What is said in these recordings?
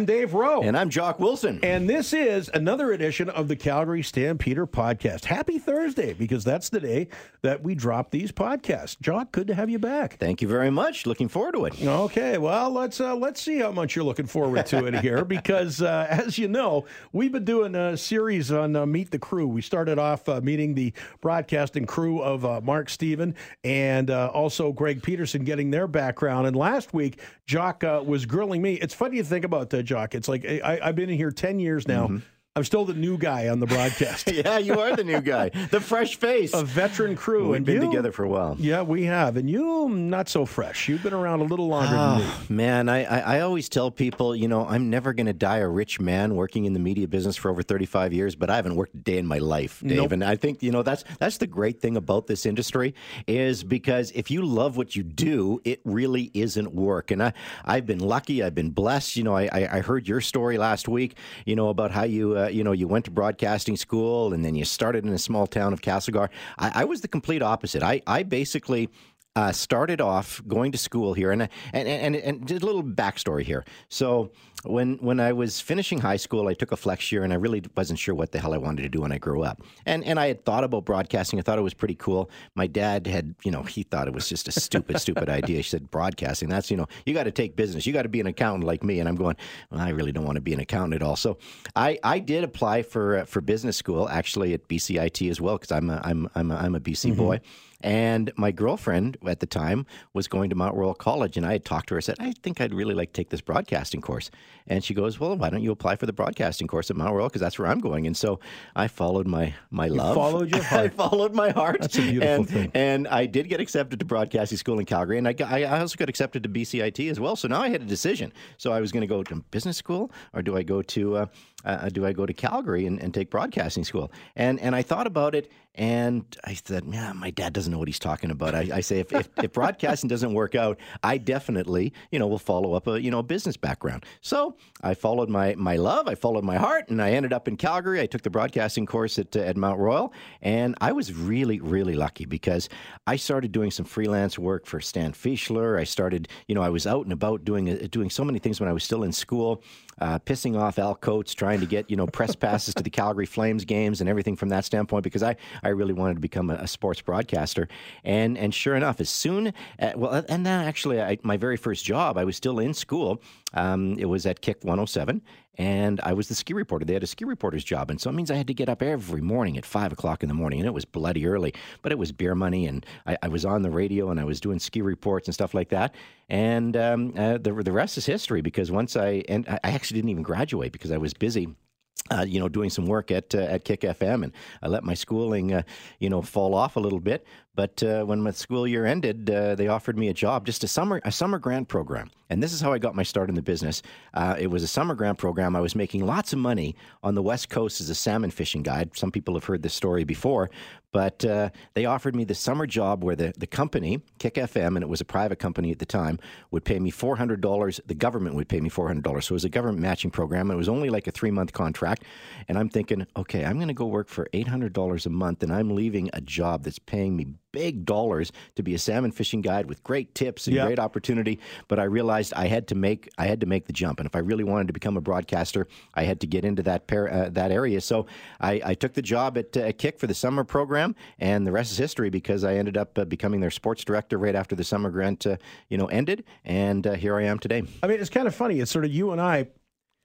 I'm Dave Rowe. And I'm Jock Wilson. And this is another edition of the Calgary Stampeder podcast. Happy Thursday, because that's the day that we drop these podcasts. Jock, good to have you back. Thank you very much. Looking forward to it. Okay, well, let's uh, let's see how much you're looking forward to it here, because uh, as you know, we've been doing a series on uh, Meet the Crew. We started off uh, meeting the broadcasting crew of uh, Mark Steven and uh, also Greg Peterson getting their background. And last week, Jock was grilling me. It's funny to think about that, Jock. It's like I, have been in here 10 years now. Mm-hmm. I'm still the new guy on the broadcast. yeah, you are the new guy, the fresh face, a veteran crew. We've and been you, together for a while. Yeah, we have, and you not so fresh. You've been around a little longer oh, than me. Man, I, I, I always tell people, you know, I'm never going to die a rich man working in the media business for over 35 years, but I haven't worked a day in my life, Dave. Nope. And I think you know that's that's the great thing about this industry is because if you love what you do, it really isn't work. And I I've been lucky, I've been blessed. You know, I I heard your story last week. You know about how you uh, you know you went to broadcasting school and then you started in a small town of Castlegar. I, I was the complete opposite. I, I basically uh, started off going to school here, and and and and a little backstory here. So when when I was finishing high school, I took a flex year, and I really wasn't sure what the hell I wanted to do when I grew up. And and I had thought about broadcasting. I thought it was pretty cool. My dad had, you know, he thought it was just a stupid, stupid idea. He said, "Broadcasting, that's you know, you got to take business. You got to be an accountant like me." And I'm going, well, I really don't want to be an accountant at all. So I I did apply for uh, for business school actually at BCIT as well because I'm a I'm I'm a, I'm a BC mm-hmm. boy. And my girlfriend at the time was going to Mount Royal College, and I had talked to her. I said, I think I'd really like to take this broadcasting course. And she goes, Well, why don't you apply for the broadcasting course at Mount Royal? Because that's where I'm going. And so I followed my, my you love. followed your heart. I followed my heart. That's a beautiful and, thing. And I did get accepted to broadcasting school in Calgary. And I, got, I also got accepted to BCIT as well. So now I had a decision. So I was going to go to business school, or do I go to uh, uh, do I go to Calgary and, and, take broadcasting school? And and I thought about it, and I said, yeah, my dad doesn't know what he's talking about. I, I say if, if, if, broadcasting doesn't work out, I definitely you know will follow up a you know business background. So I followed my my love, I followed my heart, and I ended up in Calgary. I took the broadcasting course at uh, at Mount Royal, and I was really really lucky because I started doing some freelance work for Stan Fischler. I started you know I was out and about doing uh, doing so many things when I was still in school uh, pissing off Al Coates, trying to get you know press passes to the Calgary Flames games and everything from that standpoint because I, I really wanted to become a, a sports broadcaster. And and sure enough, as soon uh, well, and then actually I, my very first job, I was still in school. Um, it was at Kick 107, and I was the ski reporter. They had a ski reporter's job, and so it means I had to get up every morning at five o'clock in the morning, and it was bloody early. But it was beer money, and I, I was on the radio, and I was doing ski reports and stuff like that. And um, uh, the the rest is history because once I and I actually didn't even graduate because I was busy uh, you know, doing some work at uh, at Kick FM, and I let my schooling, uh, you know, fall off a little bit. But uh, when my school year ended, uh, they offered me a job, just a summer a summer grant program, and this is how I got my start in the business. Uh, it was a summer grant program. I was making lots of money on the West Coast as a salmon fishing guide. Some people have heard this story before, but uh, they offered me the summer job where the, the company, Kick FM, and it was a private company at the time, would pay me $400. The government would pay me $400. So it was a government matching program. It was only like a three month contract. And I'm thinking, okay, I'm going to go work for $800 a month and I'm leaving a job that's paying me big dollars to be a salmon fishing guide with great tips and yep. great opportunity. But I realized I had to make I had to make the jump, and if I really wanted to become a broadcaster, I had to get into that pair, uh, that area. So I, I, took the job at, uh, Kick for the summer program, and the rest is history because I ended up uh, becoming their sports director right after the summer grant uh, you know ended, and uh, here I am today. I mean, it's kind of funny. It's sort of you and I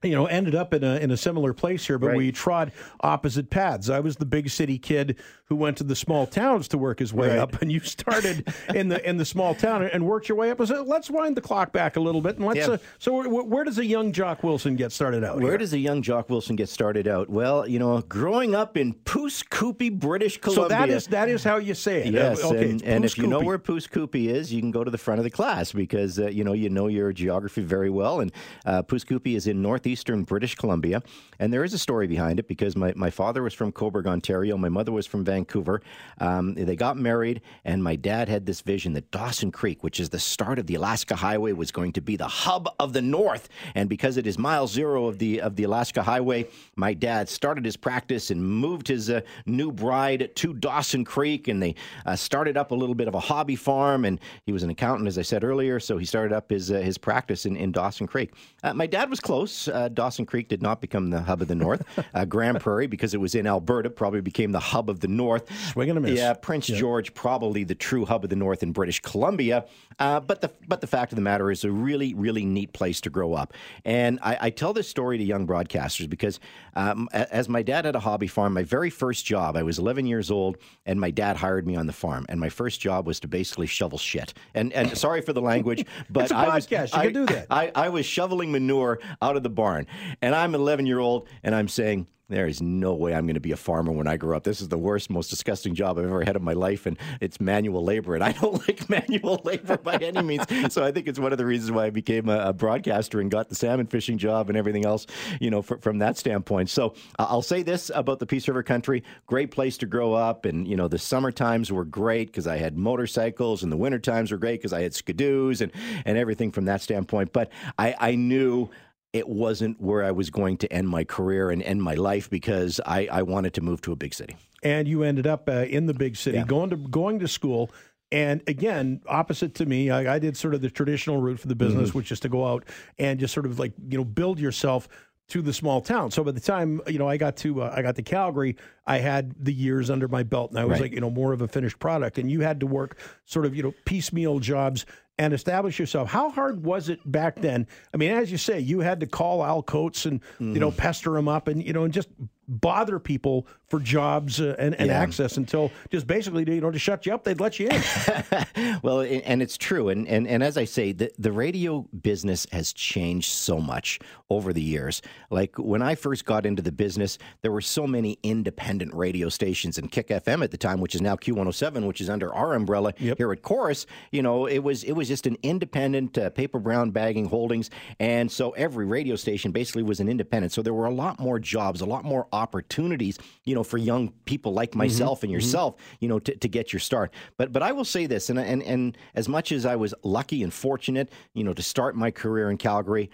you know, ended up in a in a similar place here, but right. we trod opposite paths. I was the big city kid who went to the small towns to work his way right. up, and you started in the in the small town and worked your way up. So let's wind the clock back a little bit, and let's. Yeah. Uh, so where does a young Jock Wilson get started out? Where here? does a young Jock Wilson get started out? Well, you know, growing up in Pouce Coupe, British Columbia. So that is that is how you say it. Yes, uh, okay, and, and if you know where Pouce Coupe is, you can go to the front of the class because uh, you know you know your geography very well. And uh, is in northeast southeastern British Columbia. And there is a story behind it because my, my father was from Cobourg, Ontario. My mother was from Vancouver. Um, they got married, and my dad had this vision that Dawson Creek, which is the start of the Alaska Highway, was going to be the hub of the North. And because it is mile zero of the of the Alaska Highway, my dad started his practice and moved his uh, new bride to Dawson Creek, and they uh, started up a little bit of a hobby farm. And he was an accountant, as I said earlier, so he started up his uh, his practice in, in Dawson Creek. Uh, my dad was close. Uh, Dawson Creek did not become the hub of the North. Uh, Grande Prairie, because it was in Alberta, probably became the hub of the North. Swing and a miss. Yeah, Prince George, probably the true hub of the North in British Columbia. Uh, but the but the fact of the matter is, a really really neat place to grow up. And I, I tell this story to young broadcasters because um, as my dad had a hobby farm, my very first job, I was 11 years old, and my dad hired me on the farm, and my first job was to basically shovel shit. And and sorry for the language, but I was. I, can do that. I, I was shoveling manure out of the barn, and I'm 11 year old, and I'm saying. There is no way I'm going to be a farmer when I grow up. This is the worst, most disgusting job I've ever had in my life, and it's manual labor, and I don't like manual labor by any means. So I think it's one of the reasons why I became a, broadcaster and got the salmon fishing job and everything else, you know, fr- from that standpoint. So I'll say this about the Peace River Country: great place to grow up, and you know, the summer times were great because I had motorcycles, and the winter times were great because I had skidoos and and everything from that standpoint. But I, I knew it wasn't where I was going to end my career and end my life because I, I wanted to move to a big city. and you ended up uh, in the big city, Yeah. going to going to school. And again, opposite to me, I, I did sort of the traditional route for the business, Mm-hmm. which is to go out and just sort of like you know build yourself to the small town. So by the time you know I got to uh, I got to Calgary, I had the years under my belt, and I was Right. like you know more of a finished product. And you had to work sort of you know piecemeal jobs and establish yourself. How hard was it back then? I mean, as you say, you had to call Al Coates and you know Mm-hmm. pester him up and you know and just bother people for jobs uh, and, and Yeah. access until just basically you know to shut you up, they'd let you in. well, and it's true. And, and, and as I say, the, the radio business has changed so much over the years. Like when I first got into the business, there were so many independent radio stations and Kick FM at the time, which is now Q107, which is under our umbrella here at Corus. You know, it was it was just an independent uh, paper brown bagging holdings. And so every radio station basically was an independent. So there were a lot more jobs, a lot more opportunities, you know, for young people like mm-hmm. myself and mm-hmm. yourself, you know, to, to get your start. But but I will say this, and and and as much as I was lucky and fortunate, you know, to start my career in Calgary,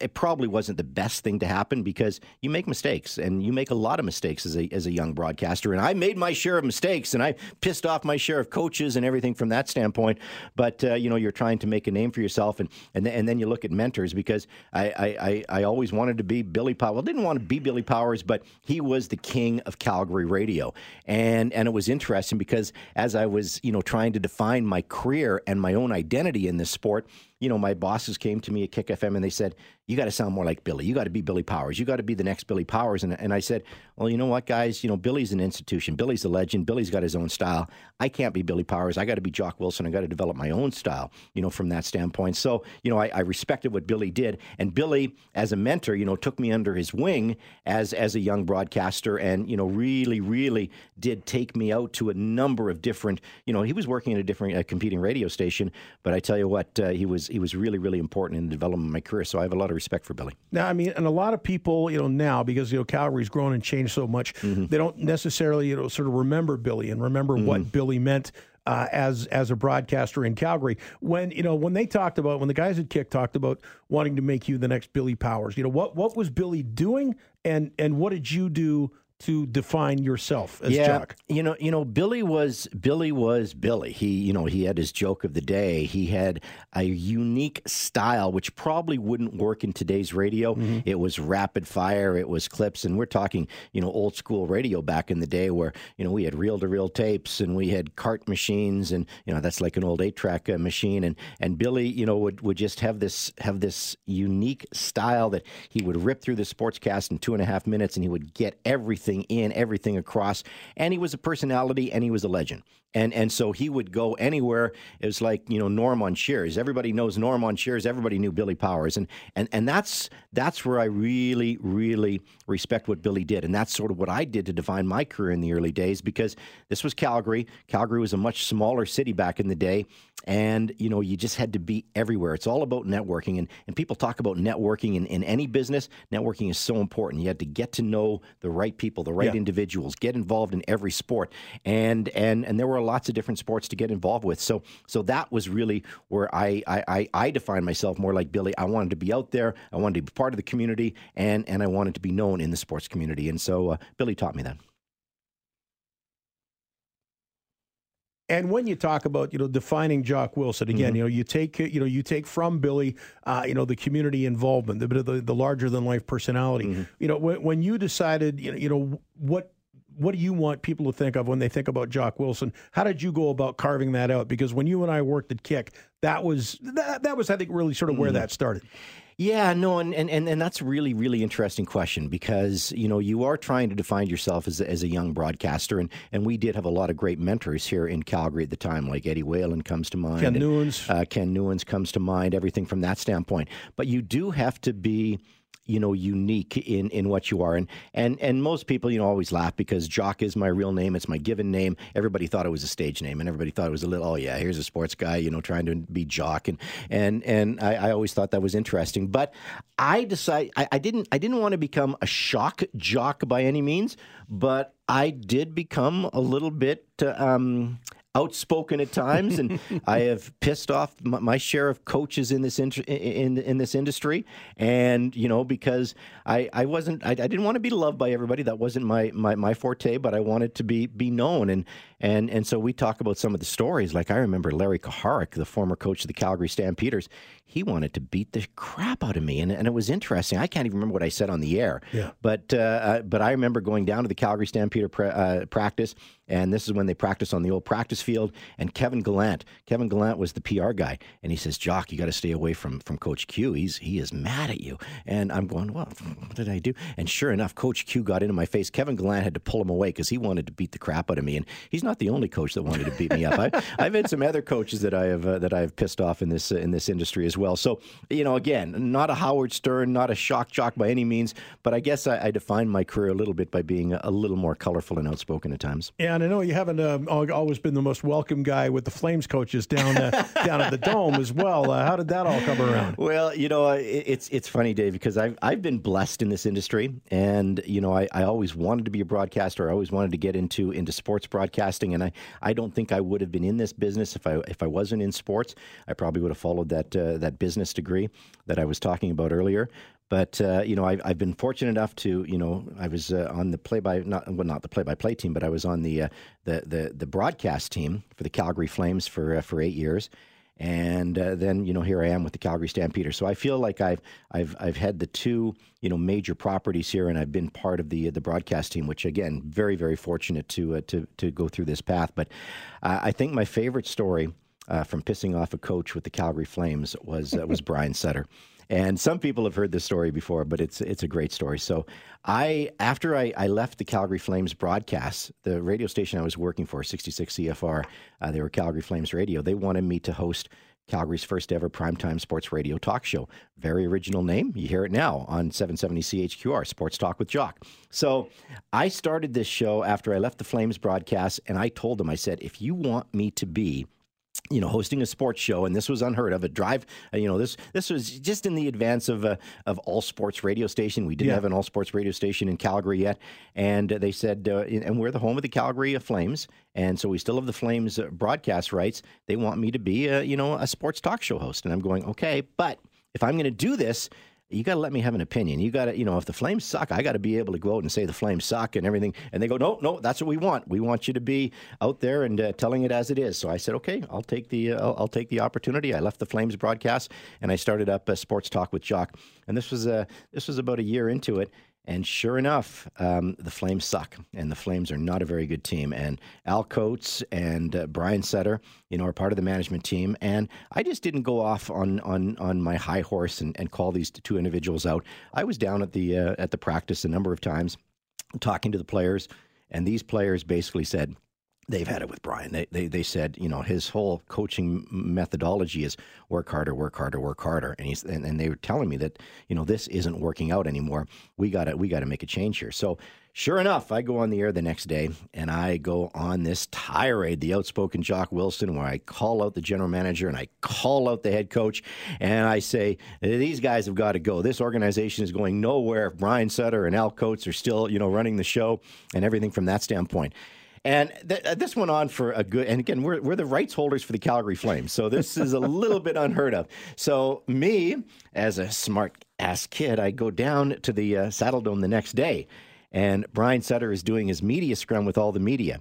it probably wasn't the best thing to happen because you make mistakes and you make a lot of mistakes as a as a young broadcaster. And I made my share of mistakes and I pissed off my share of coaches and everything from that standpoint. But uh, you know, you're trying to make a name for yourself, and and then, and then you look at mentors because I I, I I always wanted to be Billy Powers. Well, didn't want to be Billy Powers, but he was the king of Calgary radio, and and it was interesting because as I was you know trying to define my career and my own identity in this sport you know, my bosses came to me at Kick FM and they said, "You got to sound more like Billy. You got to be Billy Powers. You got to be the next Billy Powers." And and I said, "Well, you know what, guys? You know, Billy's an institution. Billy's a legend. Billy's got his own style. I can't be Billy Powers. I got to be Jock Wilson. I got to develop my own style. You know, from that standpoint. So, you know, I, I respected what Billy did, and Billy, as a mentor, you know, took me under his wing as as a young broadcaster, and you know, really, really did take me out to a number of different. You know, he was working at a different uh, competing radio station, but I tell you what, uh, he was he was really really important in the development of my career. So I have a lot of respect for Billy. Now, I mean, and a lot of people, you know, now because you know Calgary's grown and changed so much, Mm-hmm. they don't necessarily, you know, sort of remember Billy and remember Mm-hmm. what Billy meant uh, as as a broadcaster in Calgary. When you know when they talked about when the guys at Kick talked about wanting to make you the next Billy Powers, you know what what was Billy doing, and and what did you do to define yourself as Jock? You know, you know, Billy was Billy was Billy. He, you know, he had his joke of the day. He had a unique style which probably wouldn't work in today's radio. It was rapid fire, it was clips, and we're talking, you know, old school radio back in the day where, you know, we had reel to reel tapes and we had cart machines and, you know, that's like an old eight track uh, machine and and Billy, you know, would would just have this have this unique style that he would rip through the sportscast in two and a half minutes and he would get everything in, everything across. And he was a personality and he was a legend. And and so he would go anywhere. It was like you know Norm on Cheers. Everybody knows Norm on Cheers. Everybody knew Billy Powers, and and and that's that's where I really really respect what Billy did, and that's sort of what I did to define my career in the early days because this was Calgary. Calgary was a much smaller city back in the day, and you know you just had to be everywhere. It's all about networking, and and people talk about networking in, in any business. Networking is so important. You had to get to know the right people, the right yeah. individuals, get involved in every sport, and and and there were lots of different sports to get involved with. So so that was really where I I, I defined myself more like Billy. I wanted to be out there. I wanted to be part of the community, and and I wanted to be known in the sports community. And so uh, Billy taught me that. And when you talk about you know defining Jock Wilson again, mm-hmm. you know you take you know you take from Billy, uh, you know the community involvement, the the, the larger than life personality. Mm-hmm. You know when, when you decided you know, you know what what do you want people to think of when they think about Jock Wilson? How did you go about carving that out? Because when you and I worked at Kick, that was that, that was I think really sort of where mm. that started. Yeah, no, and, and, and, that's a really, really interesting question because, you know, you are trying to define yourself as a, as a young broadcaster. And, and we did have a lot of great mentors here in Calgary at the time, like Eddie Whalen comes to mind. Ken Newens. Uh, Ken Newens comes to mind, everything from that standpoint. But you do have to be you know unique in in what you are. And and and most people you know always laugh because jock is my real name. It's my given name. Everybody thought it was a stage name and everybody thought it was a little oh yeah here's a sports guy you know trying to be jock. And and and i, I always thought that was interesting. But i decided I, I didn't i didn't want to become a shock jock by any means but I did become a little bit um, outspoken at times, and I have pissed off my, my share of coaches in this in, in, in this industry. And you know, because I, I wasn't, I, I, didn't want to be loved by everybody. That wasn't my, my my forte. But I wanted to be be known, and and and so we talk about some of the stories. Like I remember Larry Kuharich, the former coach of the Calgary Stampeders. He wanted to beat the crap out of me, and, and it was interesting. I can't even remember what I said on the air. Yeah. But uh, uh but I remember going down to the Calgary Stampeder uh, practice and this is when they practice on the old practice field. And Kevin Gallant, Kevin Gallant was the PR guy, and he says, "Jock, you got to stay away from from Coach Q. He's he is mad at you." And I'm going, "Well, what did I do?" And sure enough, Coach Q got into my face. Kevin Gallant had to pull him away because he wanted to beat the crap out of me. And he's not the only coach that wanted to beat me up. I, have had some other coaches that I have uh, that I have pissed off in this uh, in this industry as well. So you know, again, not a Howard Stern, not a shock jock by any means, but I guess I, I defined my career a little bit by being a, little more colorful and outspoken at times. Yeah, and I know you haven't. Um, always been the most welcome guy with the Flames coaches down uh, down at the Dome as well. Uh, how did that all come around? Well, you know, it, it's it's funny, Dave, because I've I've been blessed in this industry, and you know, I, I always wanted to be a broadcaster. I always wanted to get into into sports broadcasting, and I, I don't think I would have been in this business if I if I wasn't in sports. I probably would have followed that uh, that business degree that I was talking about earlier. But uh, you know, I've, I've been fortunate enough to you know I was uh, on the play by not well not the play by play team, but I was on the uh, the the the broadcast team for the Calgary Flames for uh, for eight years, and uh, then you know here I am with the Calgary Stampeders. So I feel like I've I've I've had the two you know major properties here, and I've been part of the the broadcast team, which again very very fortunate to uh, to to go through this path. But I think my favorite story. from pissing off a coach with the Calgary Flames was was Brian Sutter. And some people have heard this story before, but it's it's a great story. So I after I, I left the Calgary Flames broadcast, the radio station I was working for, 66 CFR, uh, they were Calgary Flames Radio. They wanted me to host Calgary's first ever primetime sports radio talk show. Very original name. You hear it now on 770 CHQR, Sports Talk with Jock. So I started this show after I left the Flames broadcast, and I told them, I said, if you want me to be you know, hosting a sports show, and this was unheard of. A drive, uh, you know, this this was just in the advance of uh, of all sports radio station. We didn't yeah. have an all sports radio station in Calgary yet, and uh, they said, uh, and we're the home of the Calgary Flames, and so we still have the Flames uh, broadcast rights. They want me to be, a, you know, a sports talk show host, and I'm going, okay, but if I'm going to do this, you got to let me have an opinion. You got to, you know, if the Flames suck, I got to be able to go out and say the Flames suck and everything. And they go, no, no, that's what we want. We want you to be out there and uh, telling it as it is. So I said, okay, I'll take the, uh, I'll, I'll, take the opportunity. I left the Flames broadcast and I started up a Sports Talk with Jock. And this was, uh, this was about a year into it. And sure enough, um, the Flames suck, and the Flames are not a very good team. And Al Coates and uh, Brian Sutter, you know, are part of the management team. And I just didn't go off on on on my high horse and, and call these two individuals out. I was down at the uh, at the practice a number of times, talking to the players, and these players basically said, they've had it with Brian. They, they they said, you know, his whole coaching methodology is work harder, work harder, work harder. And he's and, and they were telling me that, you know, this isn't working out anymore. We got to we got to make a change here. So Sure enough, I go on the air the next day and I go on this tirade, the outspoken Jock Wilson, where I call out the general manager and I call out the head coach and I say, these guys have got to go. This organization is going nowhere if Brian Sutter and Al Coates are still, you know, running the show and everything from that standpoint. And th- uh, this went on for a good, and again, we're, we're the rights holders for the Calgary Flames. So this is a little bit unheard of. So, me, as a smart ass kid, I go down to the uh, Saddledome the next day, and Brian Sutter is doing his media scrum with all the media.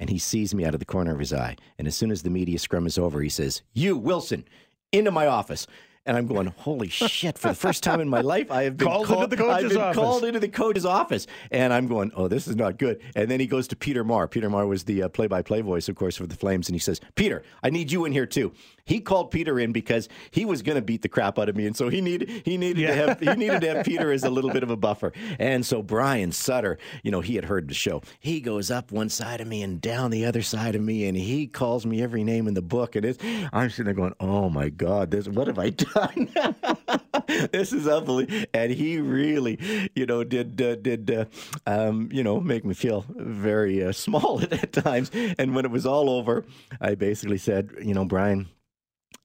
And he sees me out of the corner of his eye. And as soon as the media scrum is over, he says, You, Wilson, into my office. And I'm going, holy shit! For the first time in my life, I have been called, called into the coach's I've been office. called into the coach's office, and I'm going, oh, this is not good. And then he goes to Peter Maher. Peter Maher was the uh, play-by-play voice, of course, for the Flames, and he says, Peter, I need you in here too. He called Peter in because he was going to beat the crap out of me, and so he needed he needed Yeah. to have he needed to have Peter as a little bit of a buffer. And so Brian Sutter, you know, he had heard the show. He goes up one side of me and down the other side of me, and he calls me every name in the book. And it's, I'm sitting there going, "Oh my God, this what have I done? this is unbelievable." And he really, you know, did uh, did uh, um, you know make me feel very uh, small at times. And when it was all over, I basically said, "You know, Brian."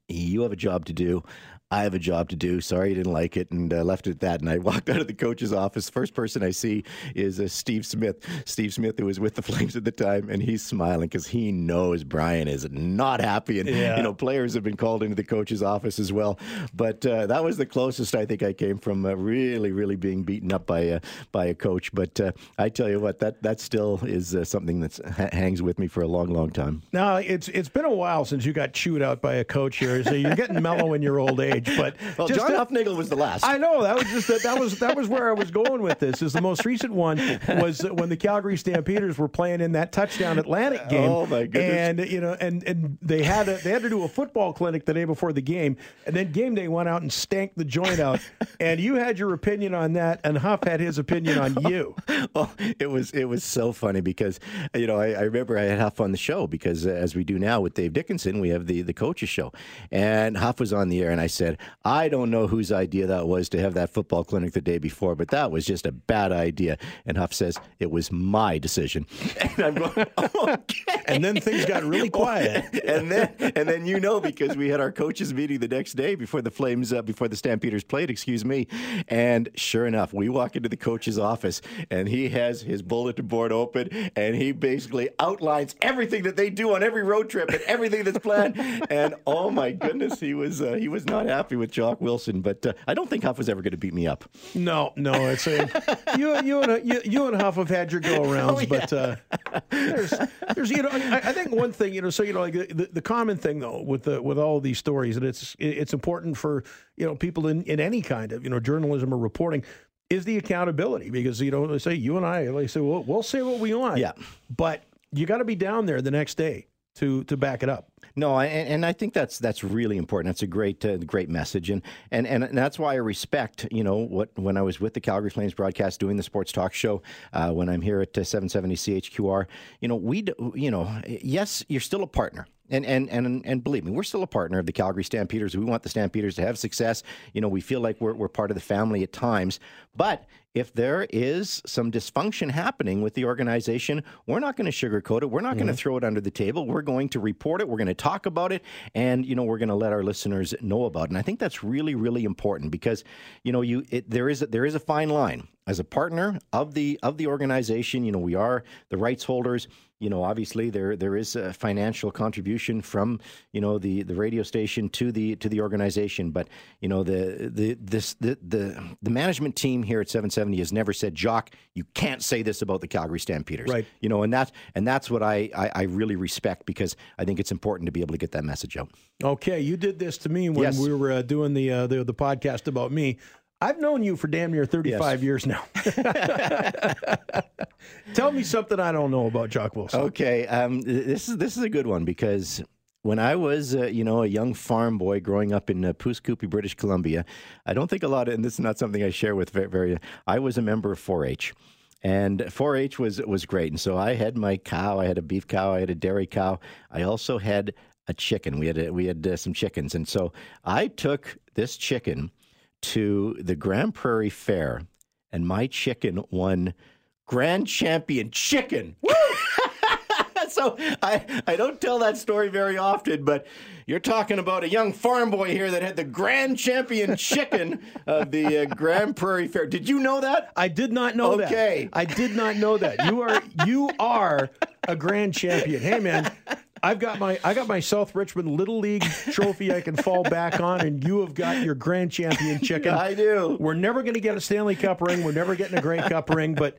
you have a job to do. I have a job to do. Sorry you didn't like it, and uh, left it at that. And I walked out of the coach's office. First person I see is uh, Steve Smith. Steve Smith, who was with the Flames at the time, and he's smiling because he knows Brian is not happy. And Yeah. you know, players have been called into the coach's office as well. But uh, that was the closest I think I came from uh, really, really being beaten up by a by a coach. But uh, I tell you what, that that still is uh, something that ha- hangs with me for a long, long time. Now it's it's been a while since you got chewed out by a coach here, so you're getting mellow in your old age. But Well, John to- Hufnagel was the last. I know that was just that, that was that was where I was going with this. Is the most recent one was when the Calgary Stampeders were playing in that touchdown Atlantic game. Oh, my goodness. And you know, and and they had a, they had to do a football clinic the day before the game, and then game day went out and stank the joint out. and you had your opinion on that, and Huff had his opinion on you. Oh, it was it was so funny because you know I, I remember I had Huff on the show because uh, as we do now with Dave Dickenson, we have the the coaches show, and Huff was on the air, and I said I don't know whose idea that was to have that football clinic the day before, but that was just a bad idea. And Huff says it was my decision, and I'm going okay. And then things got really quiet. and then and then you know because we had our coaches meeting the next day before the Flames uh, before the Stampeders played, excuse me, and sure enough, we walk into the coach's office and he has his bulletin board open and he basically outlines everything that they do on every road trip and everything that's planned. and oh my goodness, he was uh, he was not happy with Jock Wilson, but uh, I don't think Huff was ever going to beat me up. No, no, it's a you, you and you, you and Huff have had your go rounds, Oh, but uh, there's, there's, you know, I, I think one thing, you know, so you know, like the, the common thing though with the with all these stories, and it's it's important for you know people in in any kind of you know journalism or reporting is the accountability because you know they say you and I, they say well, we'll say what we want, Yeah. but you got to be down there the next day to to back it up. No, and, and I think that's that's really important. That's a great uh, great message, and, and and that's why I respect you know what when I was with the Calgary Flames broadcast doing the sports talk show, uh, when I'm here at uh, 770 CHQR, you know we you know yes you're still a partner. And, and and and believe me, we're still a partner of the Calgary Stampeders. We want the Stampeders to have success. You know, we feel like we're, we're part of the family at times. But if there is some dysfunction happening with the organization, we're not going to sugarcoat it. We're not going to mm-hmm. throw it under the table. We're going to report it. We're going to talk about it, and you know, we're going to let our listeners know about it. And I think that's really, really important because you know, you it, there is a, there is a fine line as a partner of the of the organization. You know, we are the rights holders you know, obviously there there is a financial contribution from you know the, the radio station to the to the organization, but you know the the this the the, the management team here at 770 has never said, Jock, you can't say this about the Calgary Stampeders, Right. You know, and that's and that's what I, I I really respect because I think it's important to be able to get that message out. Okay, you did this to me when Yes. we were uh, doing the, uh, the the podcast about me. I've known you for damn near 35 years now. Tell me something I don't know about Jock Wilson. Okay, um, this is this is a good one because when I was, uh, you know, a young farm boy growing up in uh, Pouce Coupe, British Columbia, I don't think a lot of, and this is not something I share with very, very I was a member of 4-H. and 4-H was was great. And so I had my cow. I had a beef cow. I had a dairy cow. I also had a chicken. We had a, we had uh, some chickens, and so I took this chicken to the Grande Prairie Fair, and my chicken won grand champion chicken. so I, I don't tell that story very often, but you're talking about a young farm boy here that had the grand champion chicken of the uh, Grande Prairie Fair. Did you know that? I did not know that. Okay. I did not know that. You are you are a grand champion. Hey man, I've got my I got my South Richmond Little League trophy I can fall back on, and you have got your grand champion chicken. I do. We're never going to get a Stanley Cup ring. We're never getting a Grey Cup ring, but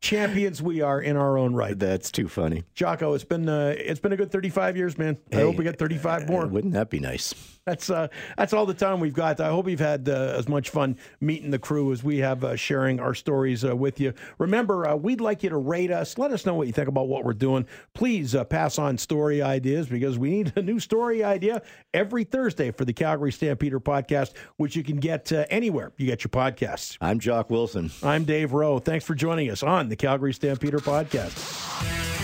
champions we are in our own right. That's too funny. Jocko, it's been uh, it's been a good 35 years, man. I hope we get 35 more. Wouldn't that be nice? That's uh, that's all the time we've got. I hope you've had uh, as much fun meeting the crew as we have uh, sharing our stories uh, with you. Remember, uh, we'd like you to rate us. Let us know what you think about what we're doing. Please uh, pass on story ideas because we need a new story idea every Thursday for the Calgary Stampeder podcast, which you can get anywhere you get your podcasts. I'm Jock Wilson. I'm Dave Rowe. Thanks for joining us on the Calgary Stampeder podcast.